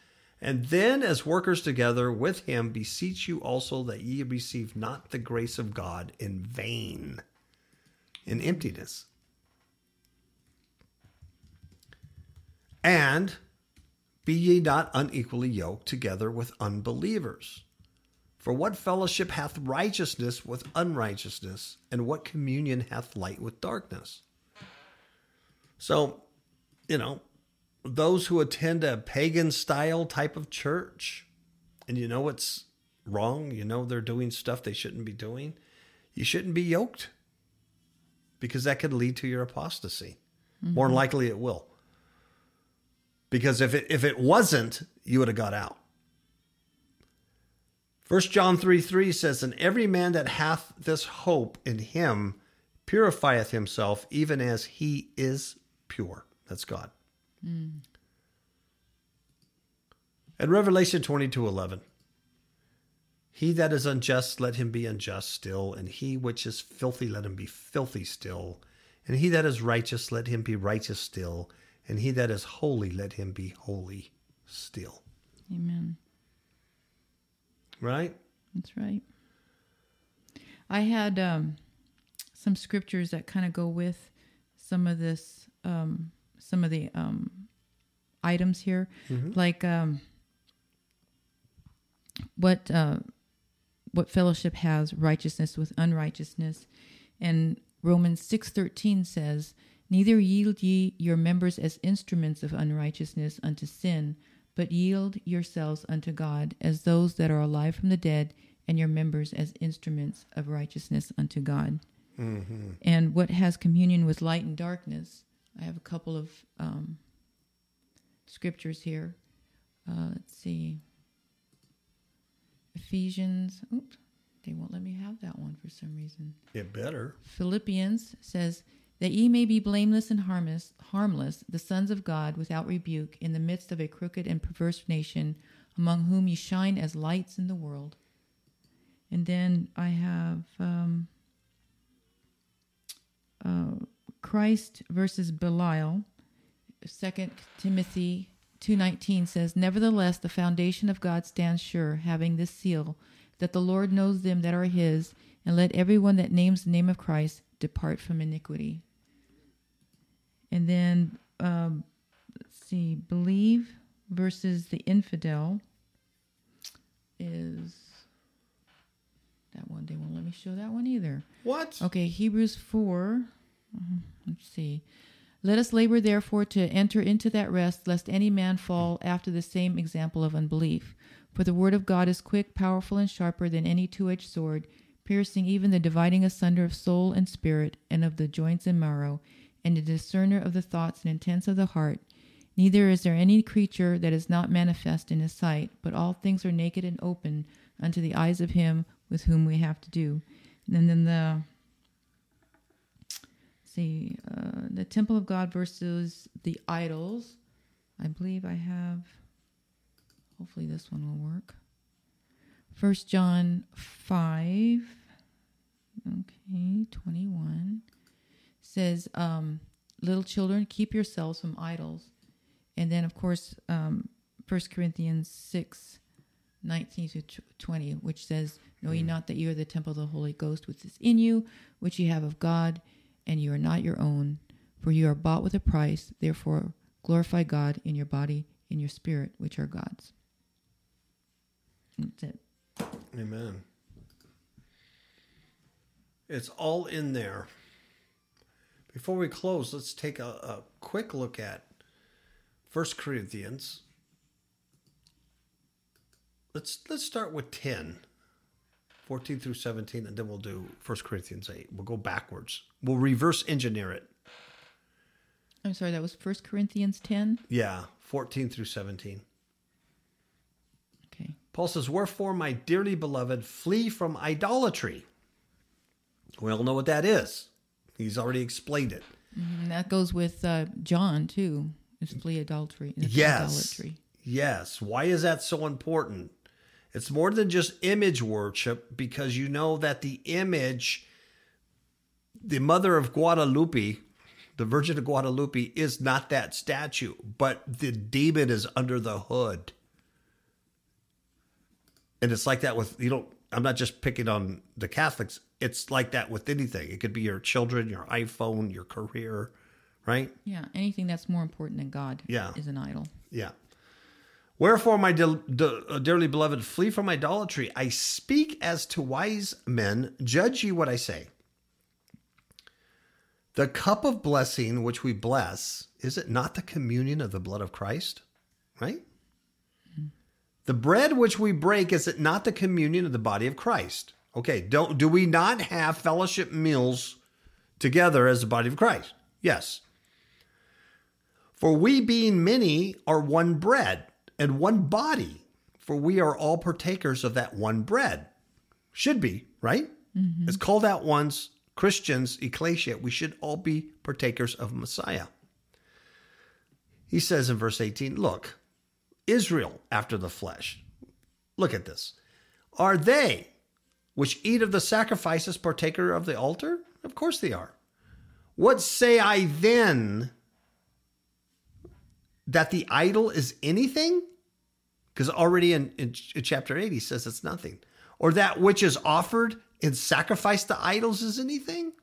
And then, as workers together with him, beseech you also that ye receive not the grace of God in vain, in emptiness. And be ye not unequally yoked together with unbelievers. For what fellowship hath righteousness with unrighteousness, and what communion hath light with darkness? So, you know, those who attend a pagan style type of church, and you know it's wrong, you know they're doing stuff they shouldn't be doing, you shouldn't be yoked because that could lead to your apostasy. More mm-hmm. likely, it will because if it if it wasn't, you would have got out. First John 3 3 says, And every man that hath this hope in him purifieth himself, even as he is pure. That's God. Hmm. And Revelation twenty two eleven. He that is unjust, let him be unjust still, and he which is filthy, let him be filthy still. And he that is righteous, let him be righteous still. And he that is holy, let him be holy still. Amen. Right? That's right. I had um, some scriptures that kind of go with some of this, um, some of the um, items here, like um, what uh, what fellowship has righteousness with unrighteousness, and Romans six thirteen says, "Neither yield ye your members as instruments of unrighteousness unto sin." but yield yourselves unto God as those that are alive from the dead, and your members as instruments of righteousness unto God. And what has communion with light and darkness? I have a couple of um, scriptures here. Uh, let's see. Ephesians. Oops, they won't let me have that one for some reason. It better. Philippians says that ye may be blameless and harmless, harmless, the sons of God, without rebuke, in the midst of a crooked and perverse nation, among whom ye shine as lights in the world. And then I have um, uh, Christ versus Belial, Second Timothy 2:19 says, "Nevertheless, the foundation of God stands sure, having this seal, that the Lord knows them that are his, and let everyone that names the name of Christ depart from iniquity." And then um, let's see, believe versus the infidel is that one. They won't let me show that one either. What? Okay, Hebrews 4. Mhm, Let's see. Let us labor, therefore, to enter into that rest, lest any man fall after the same example of unbelief. For the word of God is quick, powerful, and sharper than any two edged sword, piercing even the dividing asunder of soul and spirit, and of the joints and marrow, and a discerner of the thoughts and intents of the heart. Neither is there any creature that is not manifest in his sight, but all things are naked and open unto the eyes of him with whom we have to do. And then the see uh, the temple of God versus the idols. I believe I have. Hopefully, this one will work. First John five. Okay, twenty one says, um, "Little children, keep yourselves from idols." And then, of course, um, First Corinthians six. 19 to 20, which says, Know ye not that you are the temple of the Holy Ghost, which is in you, which ye have of God, and you are not your own, for you are bought with a price. Therefore, glorify God in your body, in your spirit, which are God's. That's it. Amen. It's all in there. Before we close, let's take a, a quick look at First Corinthians. Let's let's start with 10, 14 through 17, and then we'll do First Corinthians 8. We'll go backwards. We'll reverse engineer it. I'm sorry, that was First Corinthians 10. Yeah, 14 through 17. Paul says, Wherefore, my dearly beloved, flee from idolatry. We all know what that is. He's already explained it. And that goes with uh, John, too. It's flee adultery. It's Yes. Idolatry. Yes. Why is that so important? It's more than just image worship because you know that the image, the mother of Guadalupe, the Virgin of Guadalupe, is not that statue, but the demon is under the hood. And it's like that with, you know, I'm not just picking on the Catholics. It's like that with anything. It could be your children, your iPhone, your career, right? Yeah, anything that's more important than God Yeah. is an idol. Yeah. Wherefore, my de- de- uh, dearly beloved, flee from idolatry. I speak as to wise men. Judge ye what I say. The cup of blessing which we bless, is it not the communion of the blood of Christ? Right? The bread which we break, is it not the communion of the body of Christ? Okay, don't do we not have fellowship meals together as the body of Christ? Yes. For we being many are one bread and one body, for we are all partakers of that one bread. Should be, right? Mm-hmm. It's called out once Christians, ecclesia, we should all be partakers of Messiah. He says in verse 18, Look, Israel after the flesh. Look at this. Are they which eat of the sacrifices partaker of the altar? Of course they are. What say I then? that the idol is anything? Because already in, in, in chapter 8, he says it's nothing. Or that which is offered in sacrifice to idols is anything?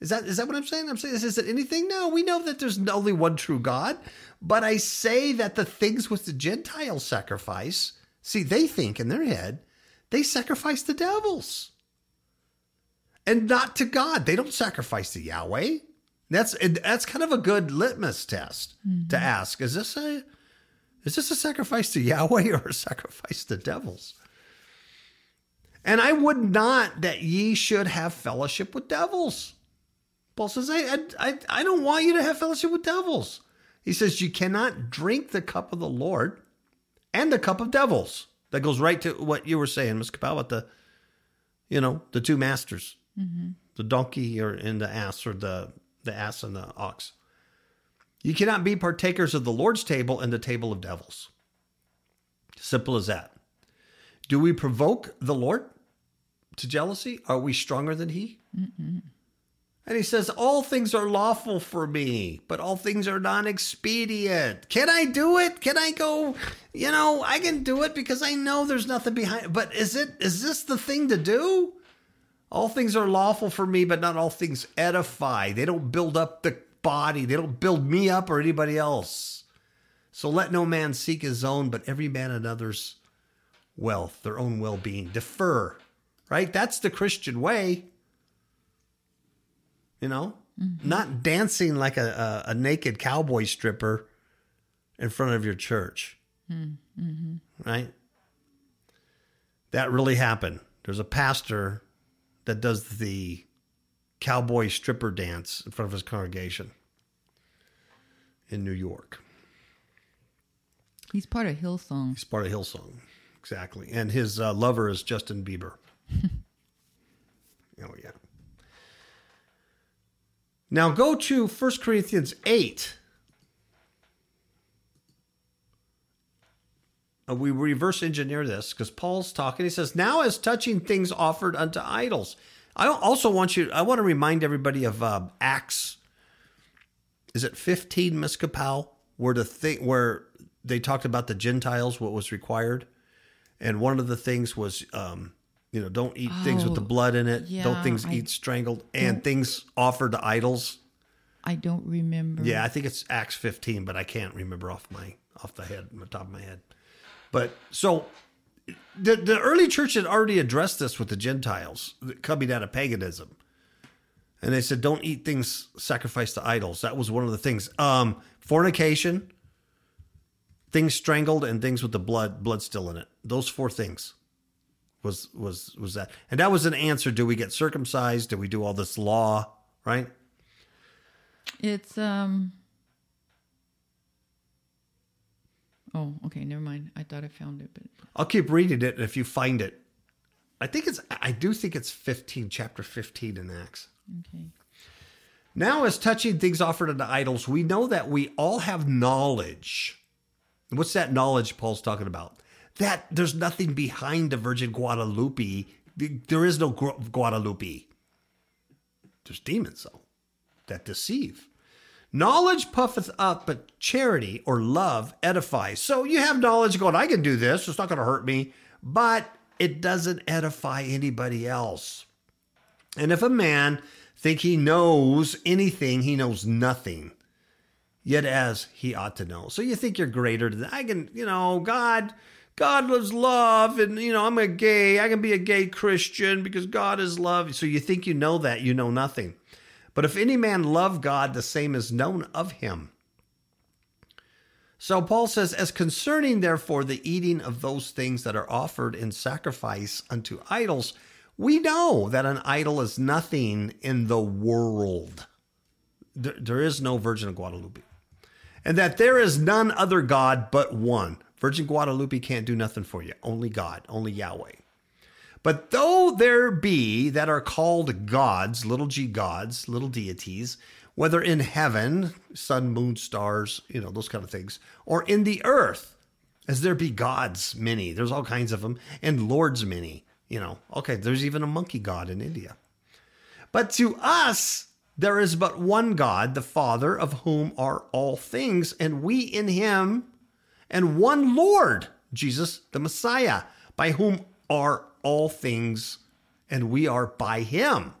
Is that is that what I'm saying? I'm saying is, is it anything? No, we know that there's only one true God. But I say that the things which the Gentiles sacrifice, see, they think in their head, they sacrifice the devils. And not to God. They don't sacrifice to Yahweh. That's that's kind of a good litmus test to mm-hmm. ask. Is this a is this a sacrifice to Yahweh or a sacrifice to devils? And I would not that ye should have fellowship with devils. Paul says, I, I, I don't want you to have fellowship with devils. He says, You cannot drink the cup of the Lord and the cup of devils. That goes right to what you were saying, Ms. Kapow, about the, you know, the two masters, mm-hmm. the donkey or and the ass, or the, the ass and the ox. You cannot be partakers of the Lord's table and the table of devils. Simple as that. Do we provoke the Lord to jealousy? Are we stronger than He? And he says, All things are lawful for me, but all things are non expedient. Can I do it? Can I go? You know, I can do it because I know there's nothing behind But is it is this the thing to do? All things are lawful for me, but not all things edify. They don't build up the body, they don't build me up or anybody else. So let no man seek his own, but every man another's wealth, their own well being. Defer, right? That's the Christian way you know, mm-hmm. not dancing like a, a, a, naked cowboy stripper in front of your church. Mm-hmm. Right? That really happened. There's a pastor that does the cowboy stripper dance in front of his congregation in New York. He's part of Hillsong. He's part of Hillsong, exactly. And his uh, lover is Justin Bieber. *laughs* oh, yeah. Now go to 1 Corinthians 8. Uh, we reverse engineer this because Paul's talking. He says, Now as touching things offered unto idols. I also want you, I want to remind everybody of uh, Acts. Is it 15 Miss Where the thing where they talked about the Gentiles, what was required. And one of the things was um, you know, don't eat oh, things with the oh, blood in it. Yeah, don't things I eat strangled and things offered to idols. I don't remember. Yeah, I think it's Acts 15, but I can't remember off my off the head, the top of my head. But so the the early church had already addressed this with the Gentiles coming out of paganism. And they said, don't eat things sacrificed to idols. That was one of the things. Um, fornication, things strangled, and things with the blood, blood still in it. Those four things was was was that. And that was an answer do we get circumcised? Do we do all this law right? It's um oh okay never mind. I thought i found it but i'll keep reading it if you find it i think it's i do think it's 15 chapter 15 in acts. Okay. Now as touching things offered unto idols we know that we all have knowledge. What's that knowledge paul's talking about that there's nothing behind the Virgin Guadalupe. There is no Guadalupe. There's demons, though, that deceive. Knowledge puffeth up, but charity or love edifies. So you have knowledge going, I can do this, it's not going to hurt me, but it doesn't edify anybody else. And if a man think he knows anything, he knows nothing, yet as he ought to know. So you think you're greater than I can, you know, God God loves love, and you know, I'm a gay, I can be a gay Christian because God is love. So you think you know that, you know nothing. But if any man love God, the same is known of him. So Paul says, as concerning therefore the eating of those things that are offered in sacrifice unto idols, we know that an idol is nothing in the world. There is no Virgin of Guadalupe. And that there is none other God but one. Virgin Guadalupe can't do nothing for you. Only God, only Yahweh. But though there be that are called gods, little g gods, little deities, whether in heaven, sun, moon, stars, you know, those kind of things, or in the earth, as there be gods many, there's all kinds of them, and lords many, you know. Okay, there's even a monkey god in India. But to us, there is but one God, the Father, of whom are all things, and we in him and one Lord, Jesus the Messiah, by whom are all things, and we are by him.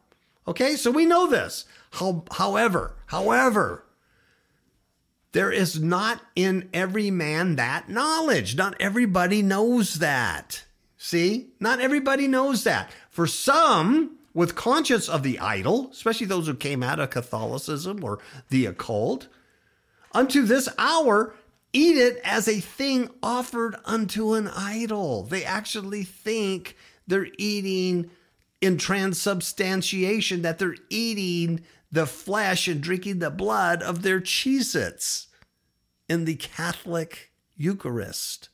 Okay, so we know this. How, however, however, there is not in every man that knowledge. Not everybody knows that. See? Not everybody knows that. For some, with conscience of the idol, especially those who came out of Catholicism or the occult, unto this hour eat it as a thing offered unto an idol. They actually think they're eating in transubstantiation, that they're eating the flesh and drinking the blood of their Cheez in the Catholic Eucharist.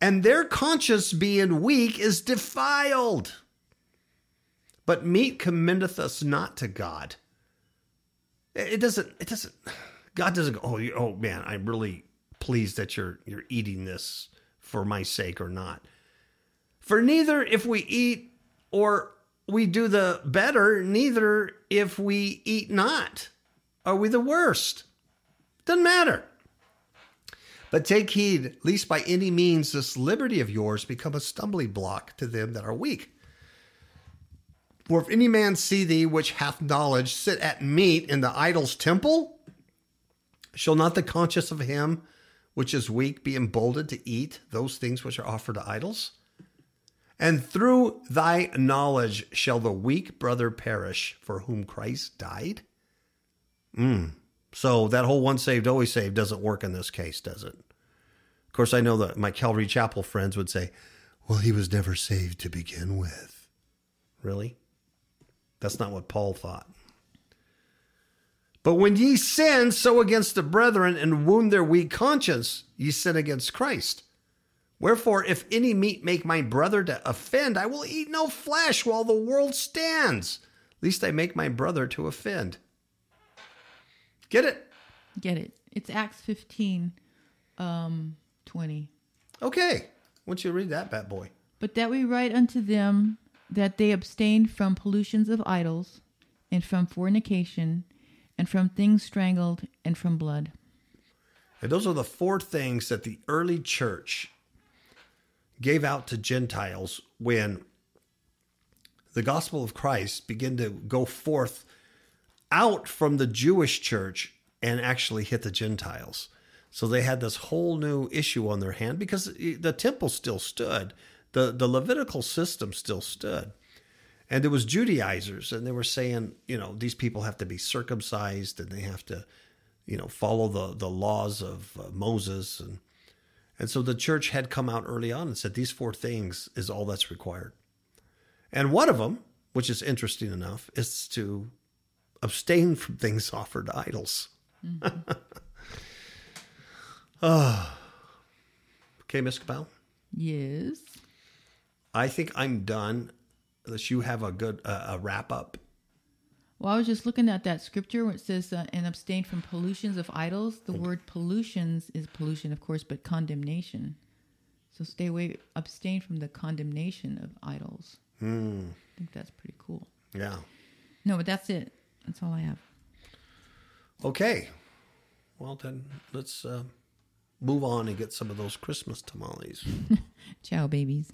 And their conscience being weak is defiled. But meat commendeth us not to God it doesn't. It doesn't. God doesn't go. Oh, oh man, I'm really pleased that you're you're eating this for my sake or not. For neither if we eat or we do the better, neither if we eat not. Are we the worst? Doesn't matter. But take heed, lest by any means this liberty of yours become a stumbling block to them that are weak. For if any man see thee which hath knowledge sit at meat in the idol's temple, shall not the conscience of him which is weak be emboldened to eat those things which are offered to idols? And through thy knowledge shall the weak brother perish for whom Christ died? Mm. So that whole once saved, always saved doesn't work in this case, does it? Of course, I know that my Calvary Chapel friends would say, well, he was never saved to begin with. Really? That's not what Paul thought. But when ye sin so against the brethren and wound their weak conscience, ye sin against Christ. Wherefore, if any meat make my brother to offend, I will eat no flesh while the world stands, lest I make my brother to offend. Get it? Get it. It's Acts 15, um, 20. Okay. Why don't you read that bad boy? But that we write unto them that they abstain from pollutions of idols, and from fornication, and from things strangled, and from blood. And those are the four things that the early church gave out to Gentiles when the gospel of Christ began to go forth out from the Jewish church and actually hit the Gentiles. So they had this whole new issue on their hand because the temple still stood, the, the Levitical system still stood. And there was Judaizers, and they were saying, you know, these people have to be circumcised and they have to, you know, follow the, the laws of uh, Moses. And, and so the church had come out early on and said, these four things is all that's required. And one of them, which is interesting enough, is to abstain from things offered to idols. Mm-hmm. oh. *laughs* Okay, Miss Kapow? Yes. I think I'm done unless you have a good uh, a wrap up. Well, I was just looking at that scripture where it says, uh, and abstain from pollutions of idols. The word pollutions is pollution, of course, but condemnation. So stay away, abstain from the condemnation of idols. Hmm. I think that's pretty cool. Yeah. No, but that's it. That's all I have. Okay. Well, then let's uh, move on and get some of those Christmas tamales. *laughs* Ciao, babies.